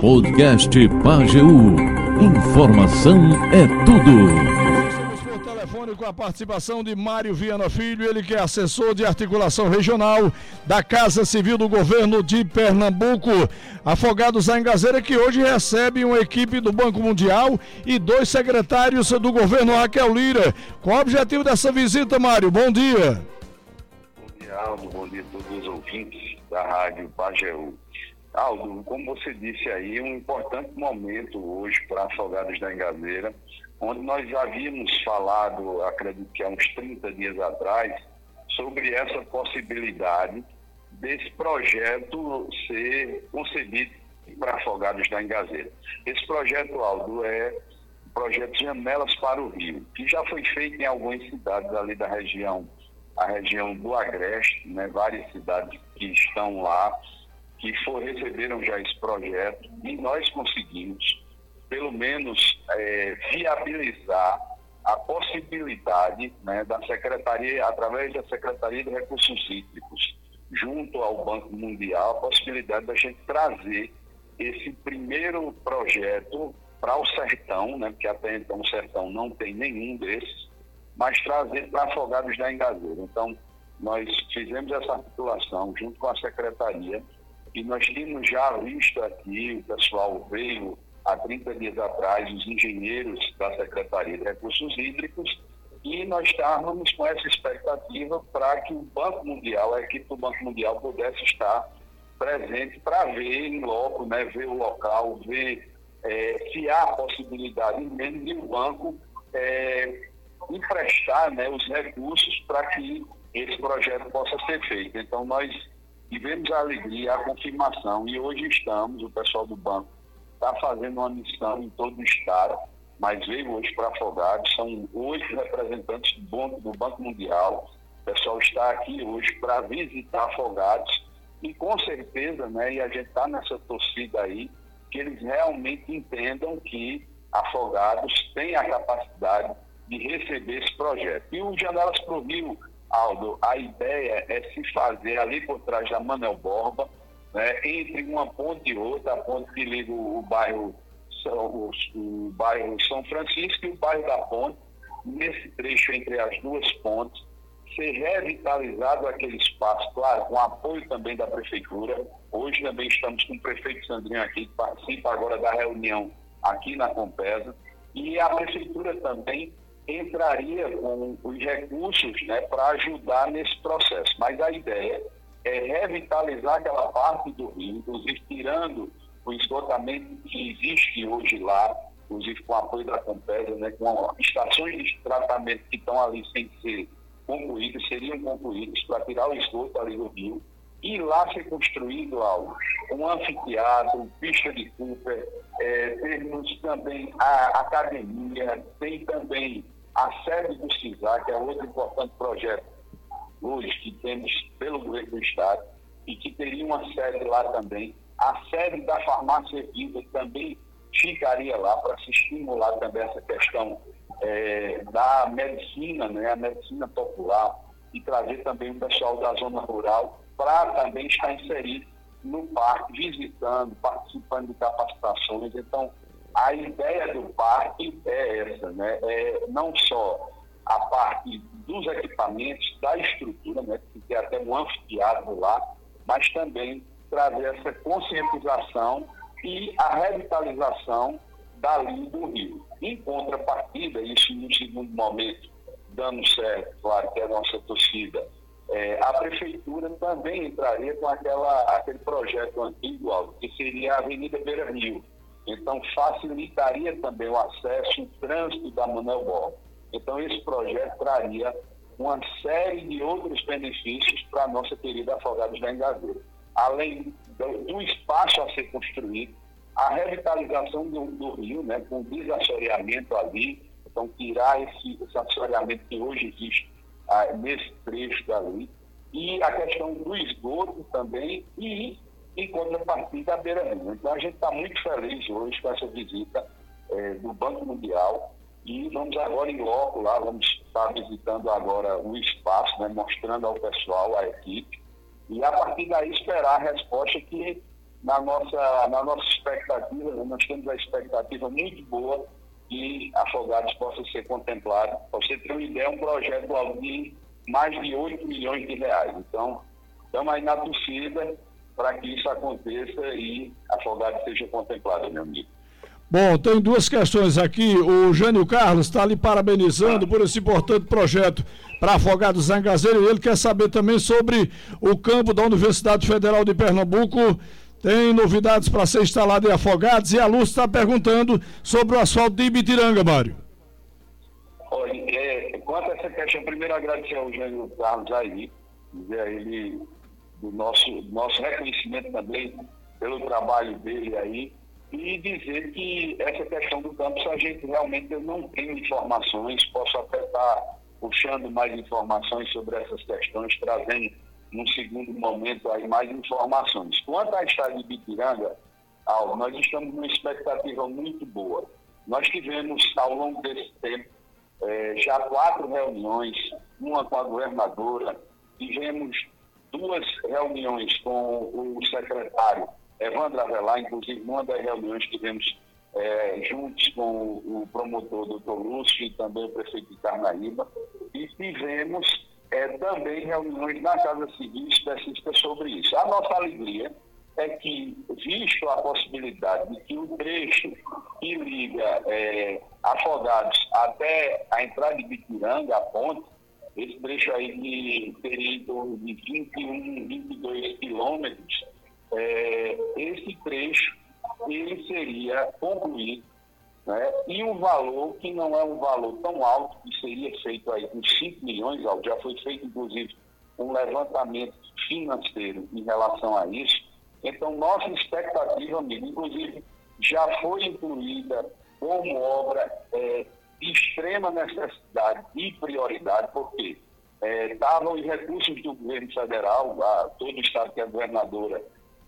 Podcast Pageu. Informação é tudo telefone com a participação de Mário Viana Filho, ele que é assessor de articulação regional da Casa Civil do Governo de Pernambuco. Afogados em Engazeira que hoje recebe uma equipe do Banco Mundial e dois secretários do governo Raquel Lira. Qual o objetivo dessa visita, Mário? Bom dia. Bom dia, Aldo. Bom dia a todos os ouvintes da Rádio Pajeú. Aldo, como você disse aí, um importante momento hoje para Afogados da Engazeira onde nós havíamos falado, acredito que há uns 30 dias atrás, sobre essa possibilidade desse projeto ser concebido para afogados da Engazeira. Esse projeto, Aldo, é o projeto Janelas para o Rio, que já foi feito em algumas cidades ali da região, a região do Agreste, né, várias cidades que estão lá, que for, receberam já esse projeto, e nós conseguimos pelo menos é, viabilizar a possibilidade né, da Secretaria, através da Secretaria de Recursos Hídricos, junto ao Banco Mundial, a possibilidade da gente trazer esse primeiro projeto para o sertão, né, porque até então o sertão não tem nenhum desses, mas trazer para Afogados da Engazeira. Então, nós fizemos essa articulação junto com a Secretaria e nós tínhamos já visto aqui, o pessoal veio há 30 dias atrás, os engenheiros da Secretaria de Recursos Hídricos, e nós estávamos com essa expectativa para que o Banco Mundial, a equipe do Banco Mundial, pudesse estar presente para ver em loco, né, ver o local, ver é, se há possibilidade mesmo de o banco é, emprestar né, os recursos para que esse projeto possa ser feito. Então, nós tivemos a alegria, a confirmação, e hoje estamos, o pessoal do banco está fazendo uma missão em todo o estado, mas veio hoje para Afogados, são oito representantes do Banco Mundial. O pessoal está aqui hoje para visitar Afogados e com certeza, né, e a gente está nessa torcida aí, que eles realmente entendam que Afogados tem a capacidade de receber esse projeto. E o Janelas para o Rio, Aldo, a ideia é se fazer ali por trás da Manel Borba, né, entre uma ponte e outra, a ponte que liga o, o bairro o, o, bairro São Francisco e o bairro da Ponte, nesse trecho entre as duas pontes, ser revitalizado aquele espaço, claro, com apoio também da Prefeitura. Hoje também estamos com o prefeito Sandrinho aqui, que participa agora da reunião aqui na Compesa, e a Prefeitura também entraria com os recursos né, para ajudar nesse processo. Mas a ideia é revitalizar aquela parte do rio, inclusive tirando o esgotamento que existe hoje lá, inclusive com apoio da Compesa, né, com estações de tratamento que estão ali sem ser concluídas, seriam concluídas para tirar o esgoto ali do rio, e lá ser construído algo, um anfiteatro, pista de Cooper, é, temos também a academia, tem também a sede do CISA, que é outro importante projeto hoje que temos pelo governo do Estado e que teria uma sede lá também. A sede da farmácia Vida também ficaria lá para se estimular também essa questão é, da medicina, né, a medicina popular, e trazer também o pessoal da zona rural para também estar inserido no parque, visitando, participando de capacitações. Então, a ideia do parque é essa, né? É não só a parte dos equipamentos, da estrutura, né, que tem até um anfiteatro lá, mas também trazer essa conscientização e a revitalização dali do rio. Em contrapartida, isso no segundo momento, dando certo, claro que é a nossa torcida, é, a prefeitura também entraria com aquela, aquele projeto antigo, que seria a Avenida Beira Rio. Então, facilitaria também o acesso, o trânsito da Manuel Borba. Então, esse projeto traria uma série de outros benefícios para a nossa querida Afogados da Engazeira. Além do, do, espaço a ser construído, a revitalização do, do rio, né, com desassoreamento ali, então tirar esse, esse assoreamento que hoje existe ah, nesse trecho dali, e a questão do esgoto também, e em contrapartida a beira-rio. Então a gente está muito feliz hoje com essa visita eh, do Banco Mundial, e vamos agora em loco lá, vamos estar visitando agora o espaço, né, mostrando ao pessoal, à equipe, e a partir daí esperar a resposta que na nossa, na nossa expectativa, né? nós temos a expectativa muito boa que Afogados possa ser contemplado. Para você ter uma ideia, é um projeto de mais de 8 milhões de reais. Então, estamos aí na torcida para que isso aconteça e Afogados seja contemplado, meu amigo. Bom, tem duas questões aqui. O Jânio Carlos está lhe parabenizando por esse importante projeto para Afogados Zangazeiro e ele quer saber também sobre o campo da Universidade Federal de Pernambuco. Tem novidades para ser instalado em Afogados e a Lúcia está perguntando sobre o asfalto de Ibitiranga, Mário. Olha, é, quanto a essa questão, primeiro agradecer ao Jânio Carlos aí, dizer a ele do nosso, nosso reconhecimento também pelo trabalho dele aí e dizer que essa questão do campus a gente realmente não tem informações, posso até estar puxando mais informações sobre essas questões, trazendo num segundo momento aí mais informações. Quanto à estrada de Bitiranga, Aldo, nós estamos numa expectativa muito boa. Nós tivemos ao longo desse tempo eh, já quatro reuniões, uma com a governadora, tivemos duas reuniões com o secretário Evandro Avelar, inclusive numa das reuniões que tivemos é, juntos com o, promotor doutor Lúcio e também o prefeito de Carnaíba, e tivemos é, também reuniões na Casa Civil específicas sobre isso. A nossa alegria é que, visto a possibilidade de que o trecho que liga é, Afogados até a entrada de Bitiranga, a ponte, esse trecho aí que teria em torno de 21, 22 quilômetros, é, esse trecho ele seria concluído né? e um valor que não é um valor tão alto, que seria feito aí com 5 milhões, já foi feito inclusive um levantamento financeiro em relação a isso. Então, nossa expectativa, amigo, inclusive já foi incluída como obra é, de extrema necessidade e prioridade, porque é, os recursos do governo federal, a, todo o estado que é governadora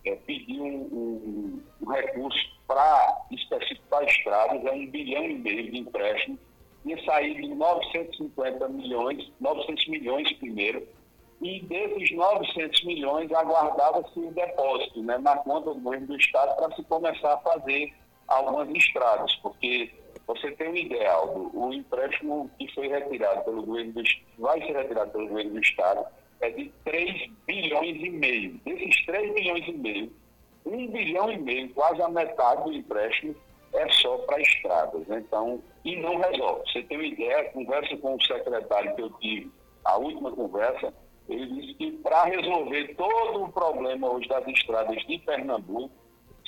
é, pediu um, um, um recurso para especificar estradas, é um bilhão e meio de empréstimo, ia sair de 950 milhões, 900 milhões primeiro, e desses 900 milhões aguardava-se o depósito né, na conta do governo do Estado para se começar a fazer algumas estradas, porque você tem um ideal, o empréstimo que foi retirado pelo governo do vai ser retirado pelo governo do Estado, é de 3 bilhões e meio. Desses 3 bilhões e meio, 1 bilhão e meio, quase a metade do empréstimo, é só para estradas. Né? Então, e não resolve. Você tem uma ideia, conversa com o secretário que eu tive, a última conversa, ele disse que para resolver todo o problema hoje das estradas de Pernambuco,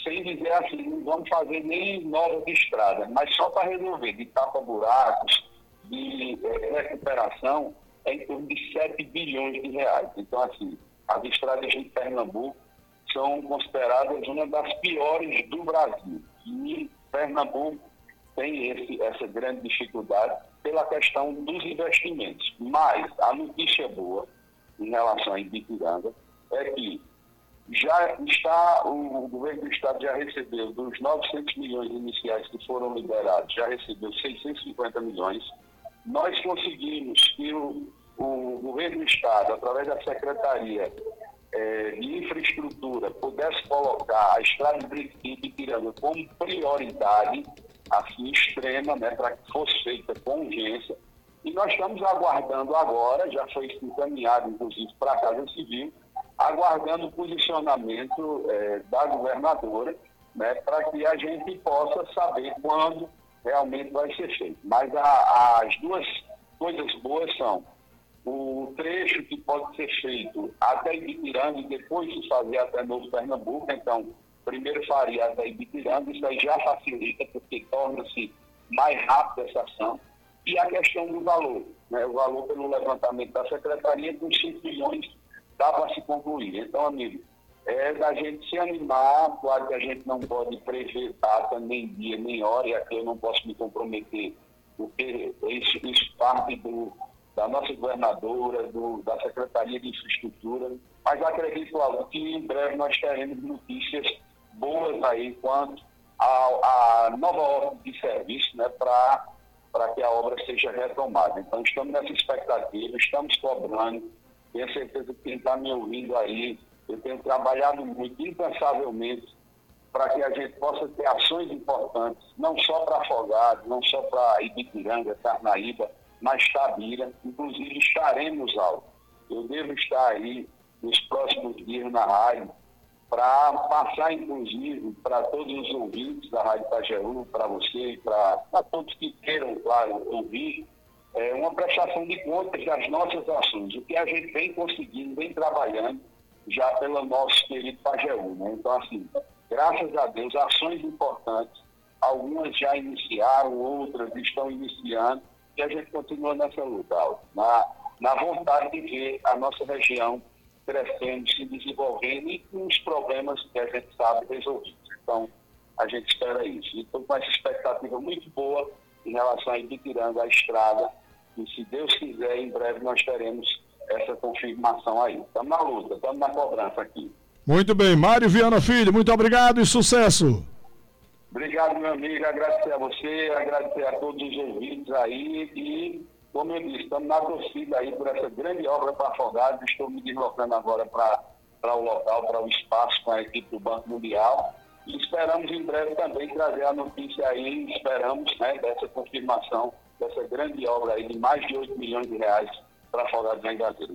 sem dizer assim, não vamos fazer nem novas estradas, mas só para resolver, de tapa-buracos, de é, recuperação, é em torno de 7 bilhões de reais. Então, assim, as estradas de Pernambuco são consideradas uma das piores do Brasil. E Pernambuco tem esse, essa grande dificuldade pela questão dos investimentos. Mas a notícia boa em relação a Ibipiranga é que já está, o, governo do estado já recebeu, dos 900 milhões iniciais que foram liberados, já recebeu 650 milhões. Nós conseguimos que o, o governo do estado, através da Secretaria é, de Infraestrutura, pudesse colocar a estrada de Ipiranga como prioridade, assim, extrema, né, para que fosse feita com urgência. E nós estamos aguardando agora, já foi encaminhado, inclusive, para a Casa Civil, aguardando o posicionamento é, da governadora, né, para que a gente possa saber quando realmente vai ser feito. Mas a, as duas coisas boas são o trecho que pode ser feito até Ibitiranga e depois de fazer até Novo Pernambuco, então, primeiro faria até Ibitiranga, isso aí já facilita, porque torna-se mais rápida essa ação. E a questão do valor, né? o valor pelo levantamento da Secretaria, com 5 milhões dá para se concluir. Então, amigo, é da gente se animar, claro que a gente não pode prever data, nem dia, nem hora, e aqui eu não posso me comprometer, porque isso, isso parte do, da nossa governadora, do, da Secretaria de Infraestrutura, mas acredito algo que em breve nós teremos notícias boas aí quanto à nova ordem de serviço né, para que a obra seja retomada. Então, estamos nessa expectativa, estamos cobrando, tenho certeza que quem está me ouvindo aí, eu tenho trabalhado muito incansavelmente para que a gente possa ter ações importantes, não só para Afogados, não só para Ibipiranga, Carnaíba, mas Tabira. Inclusive estaremos, Aldo. Eu devo estar aí nos próximos dias na rádio para passar, inclusive, para todos os ouvintes da Rádio Pajeú, para você para todos que queiram, claro, ouvir, é, uma prestação de contas das nossas ações, o que a gente vem conseguindo, vem trabalhando já pelo nosso querido Pajeú. Né? Então, assim, graças a Deus, ações importantes, algumas já iniciaram, outras estão iniciando, e a gente continua nessa luta, na, na vontade de ver a nossa região crescendo, se desenvolvendo e com os problemas que a gente sabe resolvidos. Então, a gente espera isso. Então, com essa expectativa muito boa em relação a Ibitiranga, a estrada, e se Deus quiser, em breve nós teremos essa confirmação aí. Estamos na luta, estamos na cobrança aqui. Muito bem. Mário Viana Filho, muito obrigado e sucesso. Obrigado, meu amigo. Agradecer a você, agradecer a todos os ouvintes aí e, como eu disse, estamos na torcida aí por essa grande obra para Afogados. Estou me deslocando agora para o local, para o espaço com a equipe do Banco Mundial. E esperamos em breve também trazer a notícia aí, esperamos, né, dessa confirmação dessa grande obra aí de mais de 8 milhões de reais para Afogados em Engazeiro.